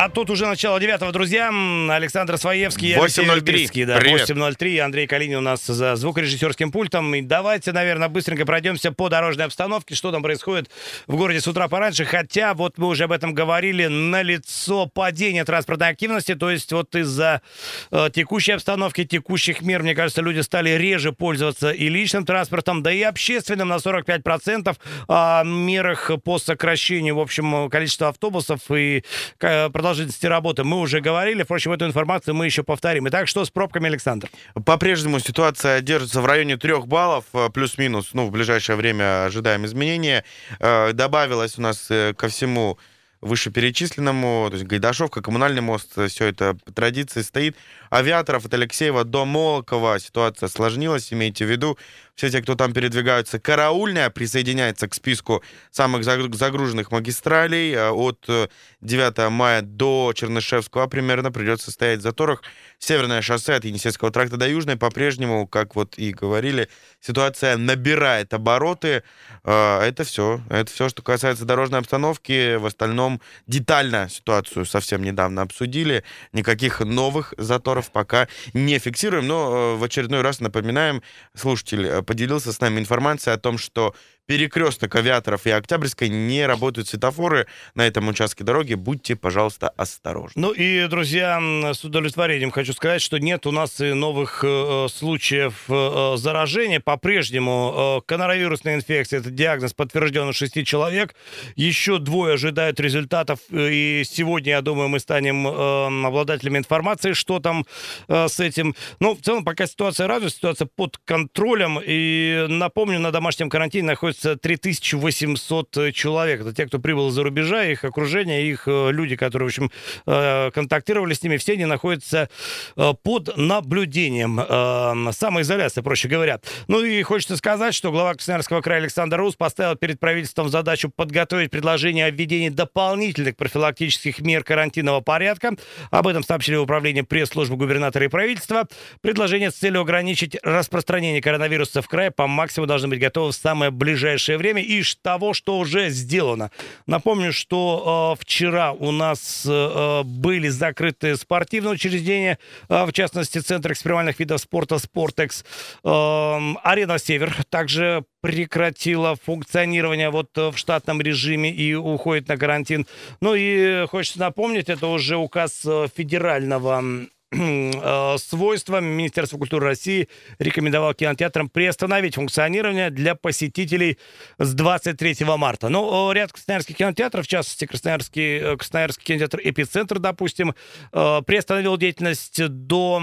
А тут уже начало девятого, друзья. Александр Своевский, 8.03. Да, Привет. 8.03. Андрей Калинин у нас за звукорежиссерским пультом. И давайте, наверное, быстренько пройдемся по дорожной обстановке, что там происходит в городе с утра пораньше. Хотя, вот мы уже об этом говорили, на лицо падение транспортной активности. То есть вот из-за э, текущей обстановки, текущих мер, мне кажется, люди стали реже пользоваться и личным транспортом, да и общественным на 45%. О мерах по сокращению, в общем, количества автобусов и э, продолжительности работы мы уже говорили. Впрочем, эту информацию мы еще повторим. Итак, что с пробками, Александр? По-прежнему ситуация держится в районе трех баллов, э, плюс-минус. Ну, в ближайшее время ожидаем изменения. Э, Добавилось у нас э, ко всему вышеперечисленному, то есть Гайдашовка, коммунальный мост, все это по традиции стоит. Авиаторов от Алексеева до Молокова ситуация осложнилась, имейте в виду. Все те, кто там передвигаются, караульная присоединяется к списку самых загру- загруженных магистралей. Э, От э, 9 мая до Чернышевского примерно придется стоять в заторах. Северное шоссе от Енисейского тракта до Южной по-прежнему, как вот и говорили, ситуация набирает обороты. Э, Это все. Это все, что касается дорожной обстановки. В остальном детально ситуацию совсем недавно обсудили. Никаких новых заторов пока не фиксируем. Но э, в очередной раз напоминаем, слушатель э, поделился с нами информацией о том, что перекресток авиаторов и Октябрьской не работают светофоры на этом участке дороги. Будьте, пожалуйста, осторожны. Ну и, друзья, с удовлетворением хочу сказать, что нет у нас и новых э, случаев э, заражения. По-прежнему э, коронавирусная инфекция, это диагноз подтвержден у шести человек. Еще двое ожидают результатов. э, И сегодня, я думаю, мы станем э, обладателями информации, что там э, с этим. Ну, в целом, пока ситуация радует, ситуация под контролем. И напомню, на домашнем карантине находится 3800 человек. Это те, кто прибыл из-за рубежа, их окружение, их э, люди, которые, в общем, э, контактировали с ними, все они находятся э, под наблюдением. э, Самоизоляция, проще говоря. Ну и хочется сказать, что глава Красноярского края Александр Рус поставил перед правительством задачу подготовить предложение о введении дополнительных профилактических мер карантинного порядка. Об этом сообщили в управлении пресс-службы губернатора и правительства. Предложение с целью ограничить распространение коронавируса в крае по максимуму должны быть готовы в самое ближайшее время из того, что уже сделано. Напомню, что э, вчера у нас э, были закрыты спортивные учреждения, э, в частности, Центр экстремальных видов спорта «Спортекс». Эм, Арена «Север» также прекратила функционирование вот э, в штатном режиме и уходит на карантин. Ну и хочется напомнить, это уже указ э, федерального э, свойства Министерство культуры России рекомендовало кинотеатрам приостановить функционирование для посетителей с 23 марта. Ну, э, ряд красноярских кинотеатров, в частности, Красноярский, э, Красноярский кинотеатр «Эпицентр», допустим, приостановил деятельность до,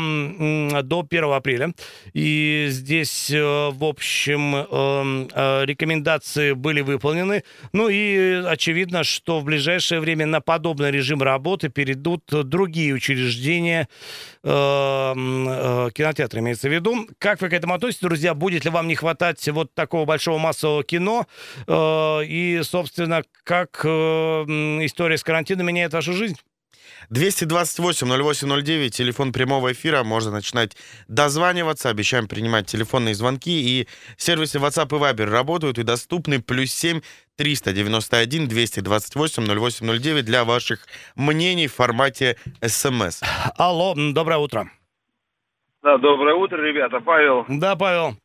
до 1 апреля. И здесь, в общем, э, э, рекомендации были выполнены. Ну и очевидно, что в ближайшее время на подобный режим работы перейдут другие учреждения, э, м, э, кинотеатры имеется в виду. Как вы к этому относитесь, друзья? Будет ли вам не хватать вот такого большого массового кино? Э, И, собственно, как э, история с карантином меняет вашу жизнь? 228-08-09, телефон прямого эфира, можно начинать дозваниваться, обещаем принимать телефонные звонки, и сервисы WhatsApp и Viber работают и доступны, плюс 7 391 228 0809 для ваших мнений в формате смс. Алло, м, доброе утро. Да, доброе утро, ребята. Павел. Да, Павел.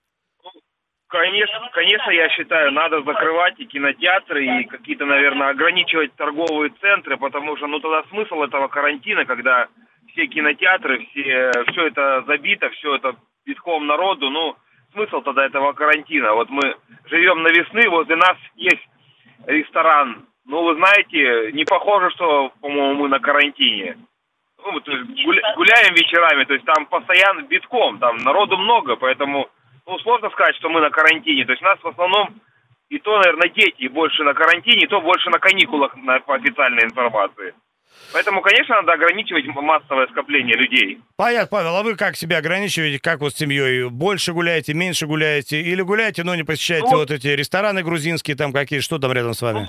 Конечно, конечно, я считаю, надо закрывать и кинотеатры, и какие-то, наверное, ограничивать торговые центры, потому что, ну, тогда смысл этого карантина, когда все кинотеатры, все, все это забито, все это битком народу, ну, смысл тогда этого карантина? Вот мы живем на весны, возле нас есть ресторан. Ну, вы знаете, не похоже, что, по-моему, мы на карантине. Ну, то есть гуля- гуляем вечерами, то есть там постоянно битком, там народу много, поэтому, ну, сложно сказать, что мы на карантине. То есть у нас в основном и то, наверное, дети больше на карантине, и то больше на каникулах на, по официальной информации. Поэтому, конечно, надо ограничивать массовое скопление людей. Понятно, Павел, а вы как себя ограничиваете, как вот с семьей? Больше гуляете, меньше гуляете? Или гуляете, но не посещаете Ну, вот эти рестораны грузинские там какие? Что там рядом с вами?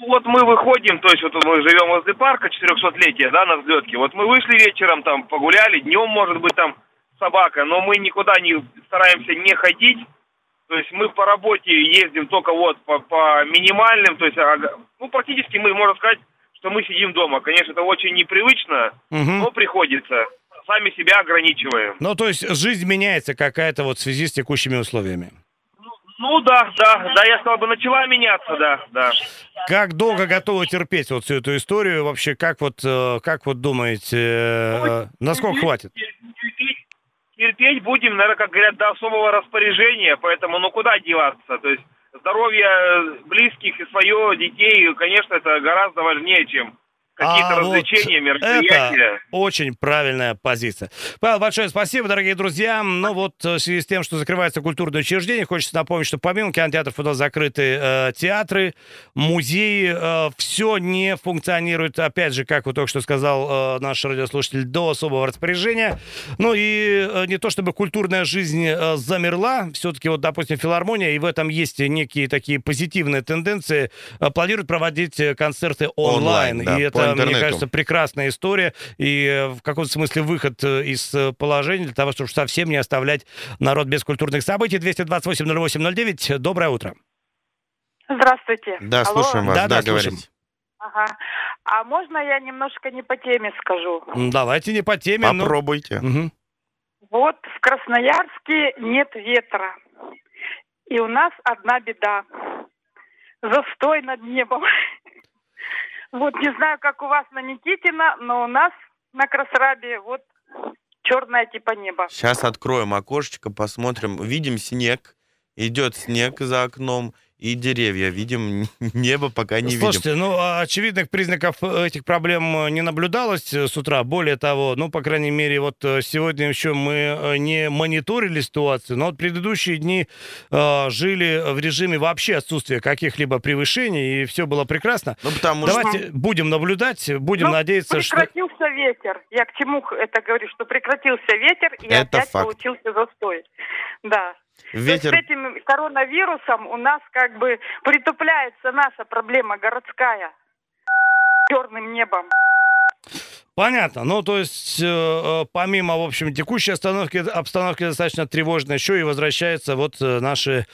Ну, вот мы выходим, то есть вот мы живем возле парка 400-летия, да, на взлетке. Вот мы вышли вечером, там, погуляли, днем, может быть, там собака, но мы никуда не стараемся не ходить. То есть мы по работе ездим только вот по, по минимальным, то есть ну, практически мы, можно сказать, что мы сидим дома. Конечно, это очень непривычно, угу. но приходится. Сами себя ограничиваем. Ну, то есть жизнь меняется какая-то вот в связи с текущими условиями. Ну да, да, да, я сказал бы, начала меняться, да, да. Как долго готовы терпеть вот всю эту историю? Вообще, как вот, э, как вот думаете, э, насколько хватит? Терпеть, будем, наверное, как говорят, до особого распоряжения, поэтому ну куда деваться? То есть здоровье близких и свое детей, конечно, это гораздо важнее, чем какие-то а развлечения, вот мероприятия. Это очень правильная позиция. Павел, большое спасибо, дорогие друзья. Ну вот, э, в связи с тем, что закрывается культурное учреждение, хочется напомнить, что помимо кинотеатров у нас закрыты э, театры, музеи, э, все не функционирует, опять же, как вот только что сказал э, наш радиослушатель, до особого распоряжения. Ну и э, не то чтобы культурная жизнь э, замерла, все-таки вот, допустим, филармония, и в этом есть некие такие позитивные тенденции, э, планирует проводить э, концерты онлайн. онлайн да, и это это, мне кажется, прекрасная история и э, в каком-то смысле выход э, из э, положения для того, чтобы совсем не оставлять народ без культурных событий. 228-08-09. Доброе утро. Здравствуйте. Да, Алло. слушаем вас. Да, да, да говорите. Ага. А можно я немножко не по теме скажу? Давайте не по теме. Попробуйте. Но... Угу. Вот в Красноярске нет ветра. И у нас одна беда. Застой над небом. Вот не знаю, как у вас на Никитина, но у нас на Красрабе вот черное типа небо. Сейчас откроем окошечко, посмотрим. Видим снег, идет снег за окном и деревья. Видим небо, пока не Слушайте, видим. ну, а очевидных признаков э, этих проблем э, не наблюдалось э, с утра. Более того, ну, по крайней мере, вот сегодня еще мы не мониторили ситуацию, но вот предыдущие дни э, жили в режиме вообще отсутствия каких-либо превышений, и все было прекрасно. Ну, потому Давайте что... будем наблюдать, будем ну, надеяться, прекратился что... ветер. Я к чему это говорю, что прекратился ветер, и это опять факт. получился застой. Да. Ветер... с этим коронавирусом у нас как бы притупляется наша проблема городская черным небом. Понятно. Ну, то есть, э, э, помимо, в общем, текущей остановки, обстановки достаточно тревожной, еще и возвращаются вот э, наши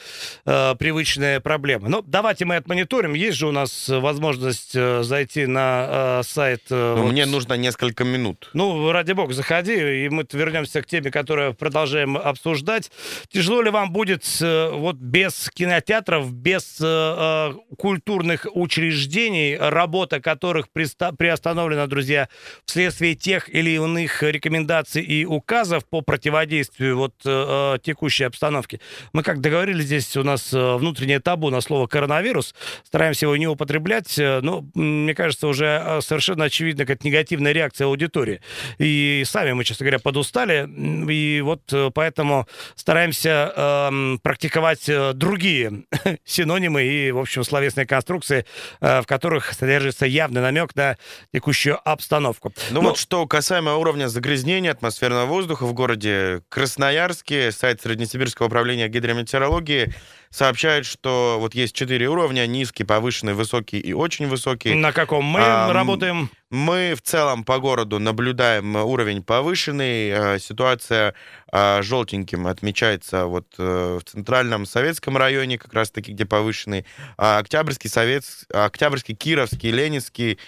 э, привычные проблемы. Ну, давайте мы отмониторим. Есть же у нас возможность э, зайти на э, сайт... Э, вот... Мне нужно несколько минут. Ну, ради бога, заходи, и мы вернемся к теме, которую продолжаем обсуждать. Тяжело ли вам будет э, вот без кинотеатров, без э, э культурных учреждений, работа которых приостановлена, друзья, вследствие тех или иных рекомендаций и указов по противодействию вот э, текущей обстановке. Мы как договорились, здесь у нас э, внутреннее табу на слово коронавирус, стараемся его не употреблять, э, но мне кажется, уже э, совершенно очевидно, как негативная реакция аудитории. И сами мы, честно говоря, подустали, и вот поэтому стараемся э, практиковать другие синонимы и, в общем, словесные конструкции, э, в которых содержится явный намек на текущую обстановку. Ну, ну вот что касаемо уровня загрязнения атмосферного воздуха в городе Красноярске, сайт Среднесибирского управления гидрометеорологии сообщает, что вот есть четыре уровня, низкий, повышенный, высокий и очень высокий. На каком мы а, работаем? Мы в целом по городу наблюдаем уровень повышенный. Э, ситуация а, желтеньким отмечается вот э, в центральном советском районе, как раз-таки, где повышенный. А Октябрьский, Совет... Октябрьский, Кировский, Ленинский,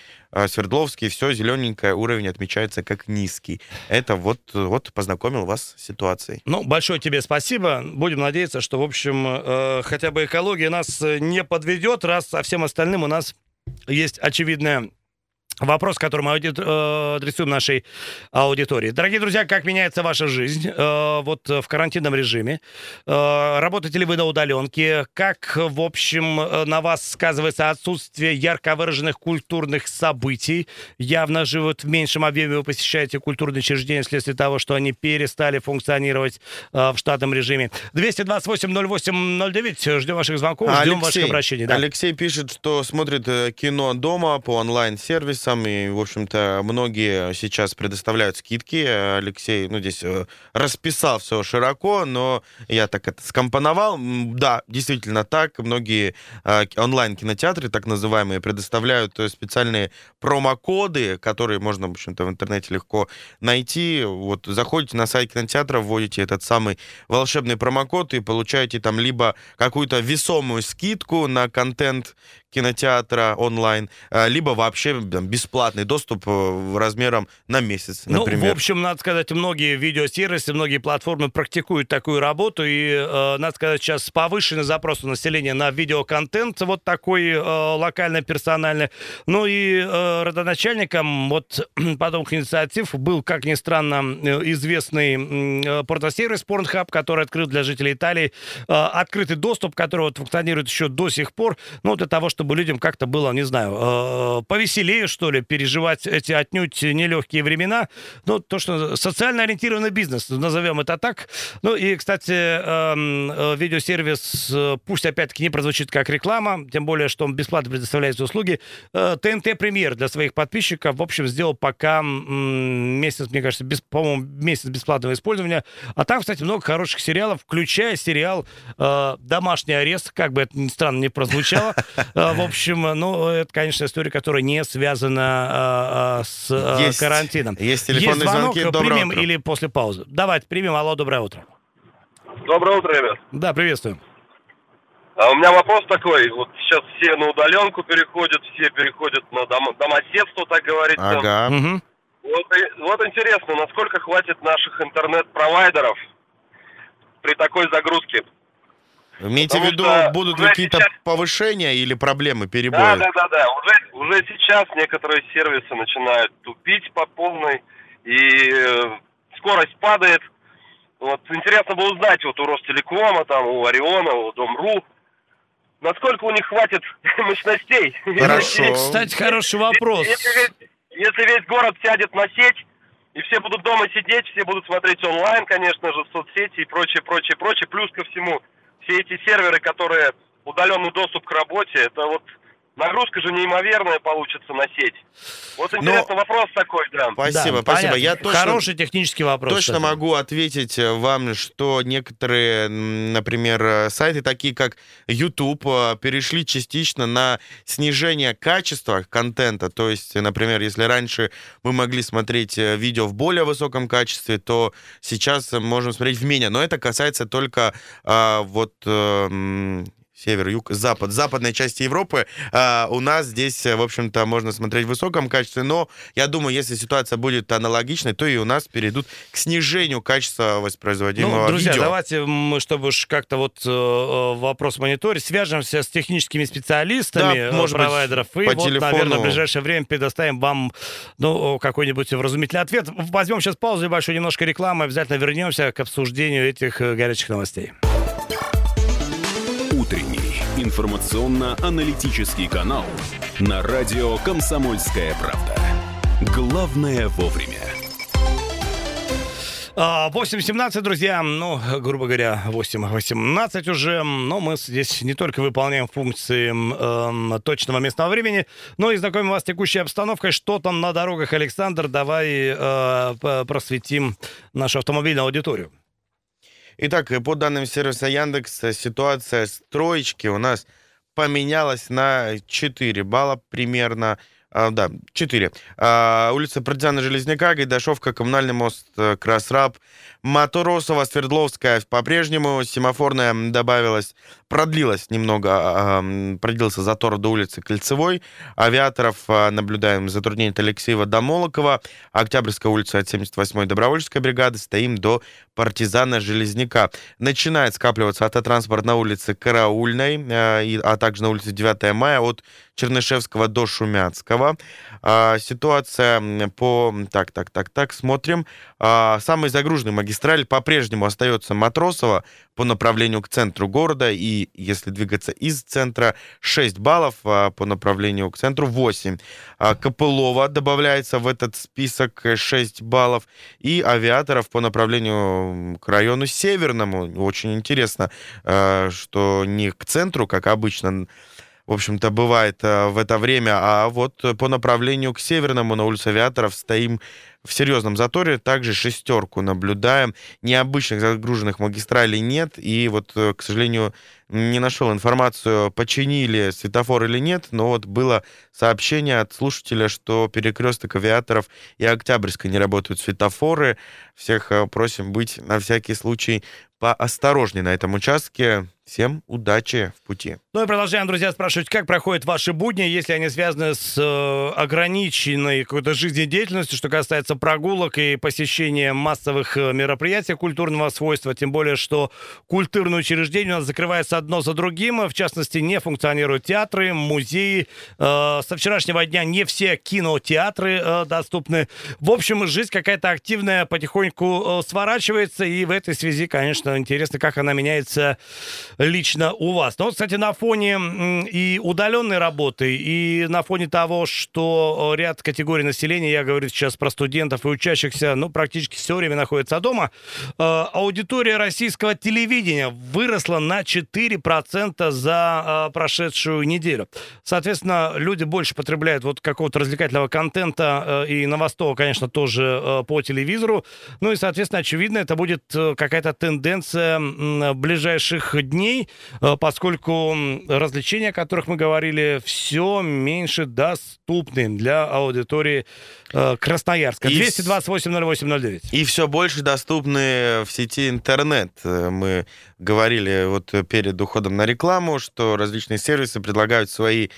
Свердловский, все зелененькое, уровень отмечается как низкий. Это вот, вот познакомил вас с ситуацией. Ну, большое тебе спасибо. Будем надеяться, что, в общем, хотя бы экология нас не подведет, раз со всем остальным у нас есть очевидная Вопрос, который мы э, адресуем нашей аудитории. Дорогие друзья, как меняется ваша жизнь э, вот в карантинном режиме? Э, работаете ли вы на удаленке? Как, в общем, на вас сказывается отсутствие ярко выраженных культурных событий? Явно же вот в меньшем объеме вы посещаете культурные учреждения вследствие того, что они перестали функционировать в штатном режиме. 228-08-09. Ждем ваших звонков, ждем Алексей, ваших обращений. Да. Алексей пишет, что смотрит кино дома по онлайн-сервису и, в общем-то, многие сейчас предоставляют скидки. Алексей, ну, здесь э, расписал все широко, но я так это скомпоновал. Да, действительно так. Многие э, онлайн-кинотеатры, так называемые, предоставляют э, специальные промокоды, которые можно, в общем-то, в интернете легко найти. Вот заходите на сайт кинотеатра, вводите этот самый волшебный промокод и получаете там либо какую-то весомую скидку на контент кинотеатра онлайн, а, либо вообще там, бесплатный доступ э, размером на месяц, например. Ну, в общем, надо сказать, многие видеосервисы, многие платформы практикуют такую работу, и, э, надо сказать, сейчас повышенный запрос у населения на видеоконтент, вот такой э, локально-персональный. Ну и э, родоначальником вот подобных инициатив был, как ни странно, э, известный э, портосервис Pornhub, который открыл для жителей Италии э, открытый доступ, который вот функционирует еще до сих пор, ну, для того, чтобы людям как-то было, не знаю, э, повеселее, что ли, переживать эти отнюдь нелегкие времена. Ну, то, что социально ориентированный бизнес, назовем это так. Ну, и, кстати, эм, э, видеосервис, э, пусть опять-таки не прозвучит как реклама, тем более, что он бесплатно предоставляет услуги, ТНТ Премьер для своих подписчиков, в общем, сделал пока месяц, мне кажется, без, по-моему, месяц бесплатного использования. А там, кстати, много хороших сериалов, включая сериал «Домашний арест», как бы это ни странно не прозвучало. В общем, ну, это, конечно, история, которая не связана с есть, карантином. Есть телефонные есть звонок, звонки. примем утро. или после паузы? Давайте примем. Алло, доброе утро. Доброе утро, ребят. Да, приветствую. А у меня вопрос такой. Вот сейчас все на удаленку переходят, все переходят на дом, домоседство, так говорится. Ага. Угу. Вот, вот интересно, насколько хватит наших интернет-провайдеров при такой загрузке? Имеете в виду, будут какие-то сейчас... повышения или проблемы, перебои? Да, да, да, да. Уже, уже сейчас некоторые сервисы начинают тупить по полной, и э, скорость падает. Вот интересно бы узнать вот у Ростелекома, там, у Ориона, у Дом.ру, насколько у них хватит мощностей. Хорошо. Кстати, хороший вопрос. Если, если весь город сядет на сеть, и все будут дома сидеть, все будут смотреть онлайн, конечно же, в соцсети и прочее, прочее, прочее. Плюс ко всему, все эти серверы, которые удаленный доступ к работе, это вот Нагрузка же неимоверная получится на сеть. Вот интересный Но... вопрос такой, да. Спасибо, да, спасибо. Понятно. Я точно, Хороший технический вопрос. Точно кстати. могу ответить э, вам, что некоторые, например, э, сайты, такие как YouTube, э, перешли частично на снижение качества контента. То есть, например, если раньше мы могли смотреть видео в более высоком качестве, то сейчас можем смотреть в менее. Но это касается только а, вот север, юг, запад, западной части Европы. А, у нас здесь, в общем-то, можно смотреть в высоком качестве, но я думаю, если ситуация будет аналогичной, то и у нас перейдут к снижению качества воспроизводимого ну, друзья, видео. давайте мы, чтобы уж как-то вот э, э вопрос мониторить, свяжемся с техническими специалистами да, может провайдеров быть, и вот, телефону. наверное, в ближайшее время предоставим вам ну, какой-нибудь вразумительный ответ. Возьмем сейчас паузу небольшую, немножко рекламы, обязательно вернемся к обсуждению этих э, горячих новостей. Информационно-аналитический канал на радио «Комсомольская правда». Главное вовремя. 8.17, а, друзья, ну, грубо говоря, 8.18 уже, но мы здесь не только выполняем функции э, точного местного времени, но и знакомим вас с текущей обстановкой, что там на дорогах. Александр, давай э, просветим нашу автомобильную аудиторию. Итак, по данным сервиса Яндекс, ситуация с троечки у нас поменялась на 4 балла примерно. А, да, 4. А, улица Партизана Железняка, Гайдашовка, Коммунальный мост, э, Красраб, Моторосова, Свердловская по-прежнему, семафорная добавилась, продлилась немного, а, а, продлился затор до улицы Кольцевой, авиаторов а, наблюдаем затруднение от Алексеева до Молокова, Октябрьская улица от 78-й добровольческой бригады, стоим до партизана Железняка. Начинает скапливаться автотранспорт на улице Караульной, а также на улице 9 мая от Чернышевского до Шумяцкого. Ситуация по... Так, так, так, так, смотрим. Самый загруженный магистраль по-прежнему остается Матросова по направлению к центру города. И если двигаться из центра, 6 баллов, а по направлению к центру 8. А Копылова добавляется в этот список 6 баллов. И авиаторов по направлению к району Северному. Очень интересно, а, что не к центру, как обычно, в общем-то, бывает э, в это время. А вот по направлению к северному на улице Авиаторов стоим в серьезном заторе. Также шестерку наблюдаем. Необычных загруженных магистралей нет. И вот, э, к сожалению, не нашел информацию, починили светофор или нет, но вот было сообщение от слушателя, что перекресток авиаторов и Октябрьской не работают светофоры. Всех э, просим быть на всякий случай поосторожнее на этом участке. Всем удачи в пути. Ну и продолжаем, друзья, спрашивать, как проходят ваши будни, если они связаны с э, ограниченной какой-то жизнедеятельностью, что касается прогулок и посещения массовых э, мероприятий культурного свойства, тем более, что культурные учреждения у нас закрываются одно за другим, в частности, не функционируют театры, музеи, э, со вчерашнего дня не все кинотеатры э, доступны. В общем, жизнь какая-то активная потихоньку э, сворачивается, и в этой связи, конечно, интересно, как она меняется лично у вас. Но, кстати, на фоне и удаленной работы, и на фоне того, что ряд категорий населения, я говорю сейчас про студентов и учащихся, ну, практически все время находится дома, аудитория российского телевидения выросла на 4% за прошедшую неделю. Соответственно, люди больше потребляют вот какого-то развлекательного контента и новостного, конечно, тоже по телевизору. Ну и, соответственно, очевидно, это будет э, какая-то тенденция ближайших дней, э, поскольку развлечения, о которых мы говорили, все меньше доступны для аудитории э, Красноярска. 228-08-09. И все больше доступны в сети интернет. Мы говорили вот перед уходом на рекламу, что различные сервисы предлагают свои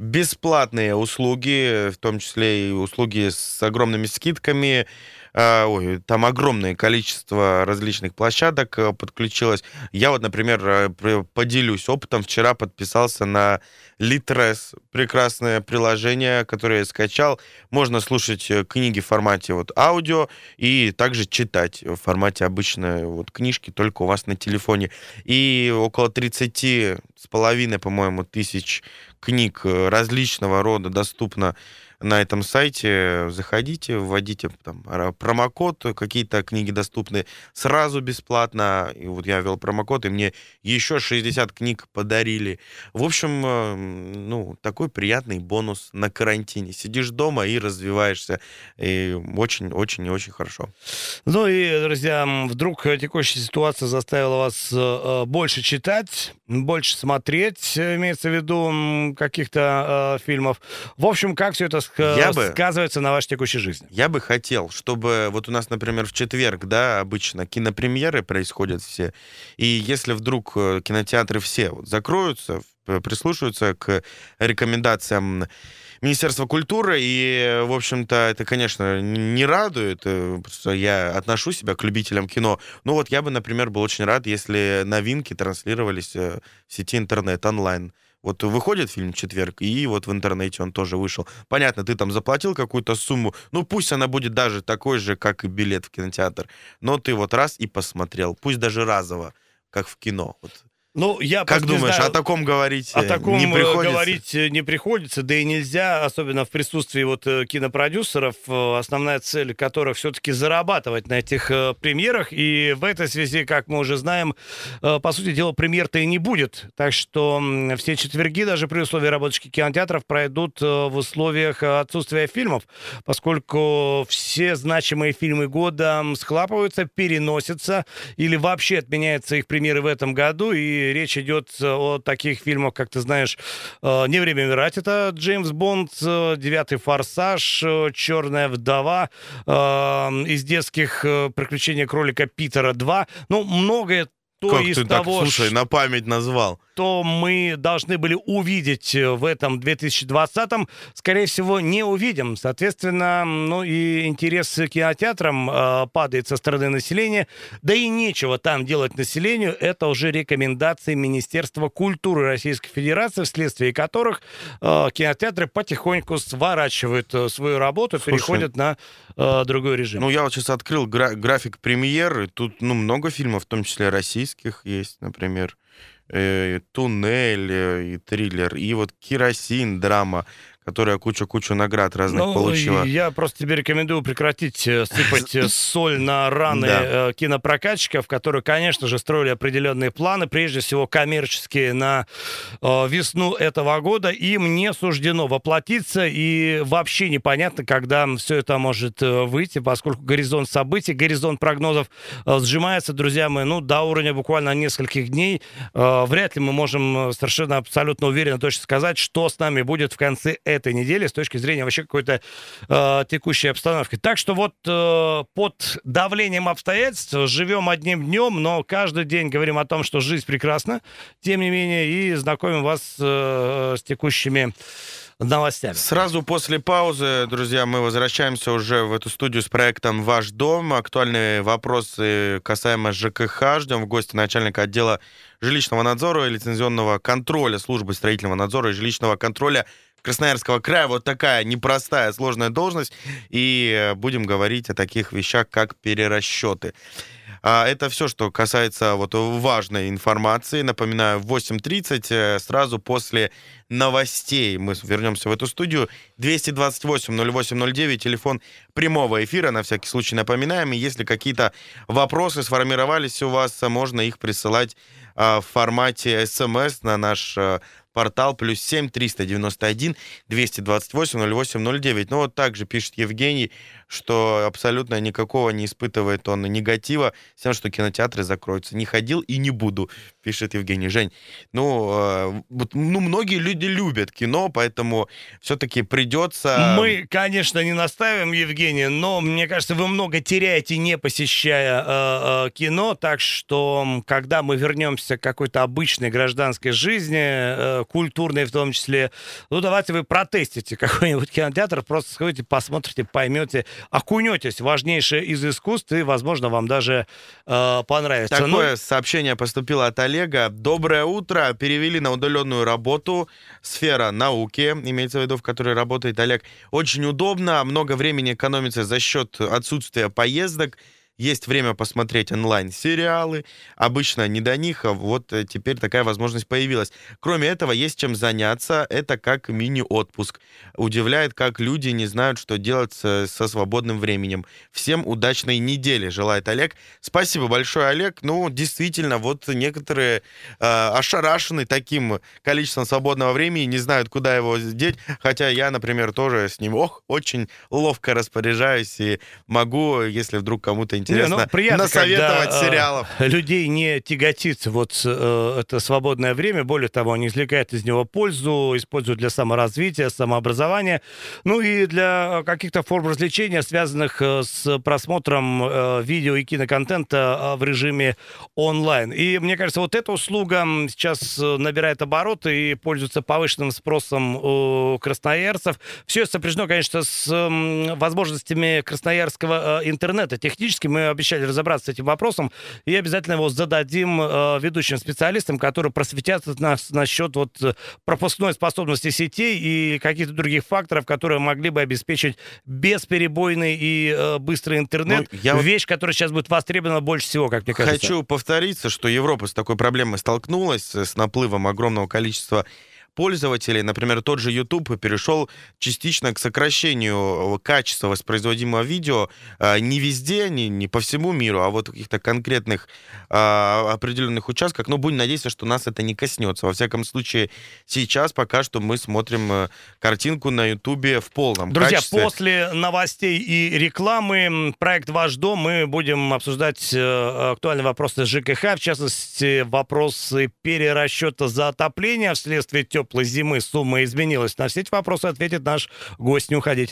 бесплатные услуги, в том числе и услуги с огромными скидками, а, ой, там огромное количество различных площадок э, подключилось. Я вот, например, э, поделюсь опытом. Вчера подписался на Litres, прекрасное приложение, которое я скачал. Можно слушать э, книги в формате вот аудио и также читать в формате обычной вот книжки, только у вас на телефоне. И около 30 с половиной, по-моему, тысяч книг различного рода доступно на этом сайте. Заходите, вводите там промокод, какие-то книги доступны сразу бесплатно. И вот я ввел промокод, и мне еще 60 книг подарили. В общем, э, ну, такой приятный бонус на карантине. Сидишь дома и развиваешься. И очень-очень и очень хорошо. Ну и, друзья, вдруг текущая ситуация заставила вас э, больше читать, больше смотреть, имеется в виду каких-то э, фильмов. В общем, как все это я бы, сказывается на вашей текущей жизни? Я бы хотел, чтобы вот у нас, например, в четверг, да, обычно кинопремьеры происходят все, и если вдруг э, кинотеатры все вот закроются, прислушиваются к рекомендациям Министерства культуры, и, в общем-то, это, конечно, не радует, э, просто я отношу себя к любителям кино. Ну вот я бы, например, был очень рад, если новинки транслировались э, в сети интернет онлайн. Вот выходит фильм четверг, и вот в интернете он тоже вышел. Понятно, ты там заплатил какую-то сумму, ну пусть она будет даже такой же, как и билет в кинотеатр, но ты вот раз и посмотрел, пусть даже разово, как в кино. Вот ну, я как думаешь, знаю, о таком говорить о таком не приходится? говорить не приходится, да и нельзя, особенно в присутствии вот э, кинопродюсеров, э, основная цель которых все-таки зарабатывать на этих э, премьерах, и в этой связи, как мы уже знаем, по сути дела, премьер-то и не будет, так что все четверги, даже при условии работочки кинотеатров, пройдут в условиях отсутствия фильмов, поскольку все значимые фильмы года схлапываются, переносятся или вообще отменяются их премьеры в этом году, и речь идет э, о таких фильмах, как ты знаешь, э, «Не время умирать» — это Джеймс Бонд, э, «Девятый форсаж», «Черная вдова», из детских «Приключения кролика Питера 2». Ну, многое то как из ты того, так, слушай, на память назвал. Что мы должны были увидеть в этом 2020-м, скорее всего, не увидим. Соответственно, ну и интерес к кинотеатрам э, падает со стороны населения. Да и нечего там делать населению. Это уже рекомендации Министерства культуры Российской Федерации, вследствие которых э, кинотеатры потихоньку сворачивают э, свою работу, Слушай, переходят на э, другой режим. Ну, я вот сейчас открыл гра- график премьер. Тут ну, много фильмов, в том числе российских есть, например, э, «Туннель» э, и триллер, и вот «Керосин» драма, которая кучу-кучу наград разных Ну, получила. я просто тебе рекомендую прекратить э, сыпать э, соль на раны Да. э, кинопрокатчиков, которые, конечно же, строили определенные планы, прежде всего коммерческие, на весну этого года. Им не суждено воплотиться, и вообще непонятно, когда все это может выйти, поскольку горизонт событий, горизонт прогнозов сжимается, друзья мои, ну, до уровня буквально нескольких дней. Вряд ли мы можем совершенно абсолютно уверенно точно сказать, что с нами будет в конце этой недели с точки зрения вообще какой-то э, текущей обстановки. Так что вот э, под давлением обстоятельств живем одним днем, но каждый день говорим о том, что жизнь прекрасна, тем не менее, и знакомим вас э, с текущими новостями. Сразу после паузы, друзья, мы возвращаемся уже в эту студию с проектом «Ваш дом». Актуальные вопросы касаемо ЖКХ. Ждем в гости начальника отдела жилищного надзора и лицензионного контроля службы строительного надзора и жилищного контроля Красноярского края. Вот такая непростая, сложная должность. И э, будем говорить о таких вещах, как перерасчеты. А, Это все, что касается вот важной информации. Напоминаю, в 8.30 э, сразу после новостей мы вернемся в эту студию. 228-08-09, телефон прямого эфира, на всякий случай напоминаем. И если какие-то вопросы сформировались у вас, можно их присылать а, в формате смс на наш а, портал плюс 7 391 228 08 09. Ну вот также пишет Евгений, что абсолютно никакого не испытывает он негатива с тем, что кинотеатры закроются. Не ходил и не буду, пишет Евгений. Жень, ну, э, вот, ну многие люди любят кино, поэтому все-таки придется... Мы, конечно, не наставим, Евгений, но мне кажется, вы много теряете, не посещая э, э, кино. Так что, когда мы вернемся к какой-то обычной гражданской жизни, э, культурной в том числе, ну давайте вы протестите какой-нибудь кинотеатр, просто сходите, посмотрите, поймете, окунетесь в важнейшее из искусств, и, возможно, вам даже э, понравится. Ну, Такое сообщение поступило от Олега. Доброе утро. Перевели на удаленную работу. Сфера науки, имеется в виду, в которой работает Олег. Очень удобно. Много времени экономится за счет отсутствия поездок. Есть время посмотреть онлайн-сериалы. Обычно не до них, а вот э, теперь такая возможность появилась. Кроме этого, есть чем заняться. Это как мини-отпуск. Удивляет, как люди не знают, что делать со, со свободным временем. Всем удачной недели, желает Олег. Спасибо большое, Олег. Ну, действительно, вот некоторые э, ошарашены таким количеством свободного времени, не знают, куда его деть. Хотя я, например, тоже с ним, ох, очень ловко распоряжаюсь и могу, если вдруг кому-то интересно, Не, ну, приятно, насоветовать когда, э, сериалов. людей не тяготит вот э, это свободное время. Более того, они извлекают из него пользу, используют для саморазвития, самообразования, ну и для каких-то форм развлечения, связанных э, с просмотром э, видео и киноконтента э, в режиме онлайн. И мне кажется, вот эта услуга сейчас э, набирает обороты и пользуется повышенным спросом у красноярцев. Все это сопряжено, конечно, с возможностями красноярского э, интернета. Технически мы обещали разобраться с этим вопросом и обязательно его зададим э, ведущим специалистам, которые просветят нас насчет вот э, пропускной способности сетей и каких-то других факторов, которые могли бы обеспечить бесперебойный и э, быстрый интернет. Ну, я Вещь, которая сейчас будет востребована больше всего, как мне кажется. Хочу повториться, что Европа с такой проблемой столкнулась, с наплывом огромного количества пользователей. Например, тот же YouTube перешел частично к сокращению качества воспроизводимого видео э, не везде, не, не по всему миру, а вот в каких-то конкретных э, определенных участках. Но будем надеяться, что нас это не коснется. Во всяком случае, сейчас пока что мы смотрим э, картинку на YouTube в полном Друзья, качестве. после новостей и рекламы проект «Ваш дом» мы будем обсуждать э, актуальные вопросы ЖКХ, в частности, вопросы перерасчета за отопление вследствие теплой зимы. Сумма изменилась. На все эти вопросы ответит наш гость. Не уходите.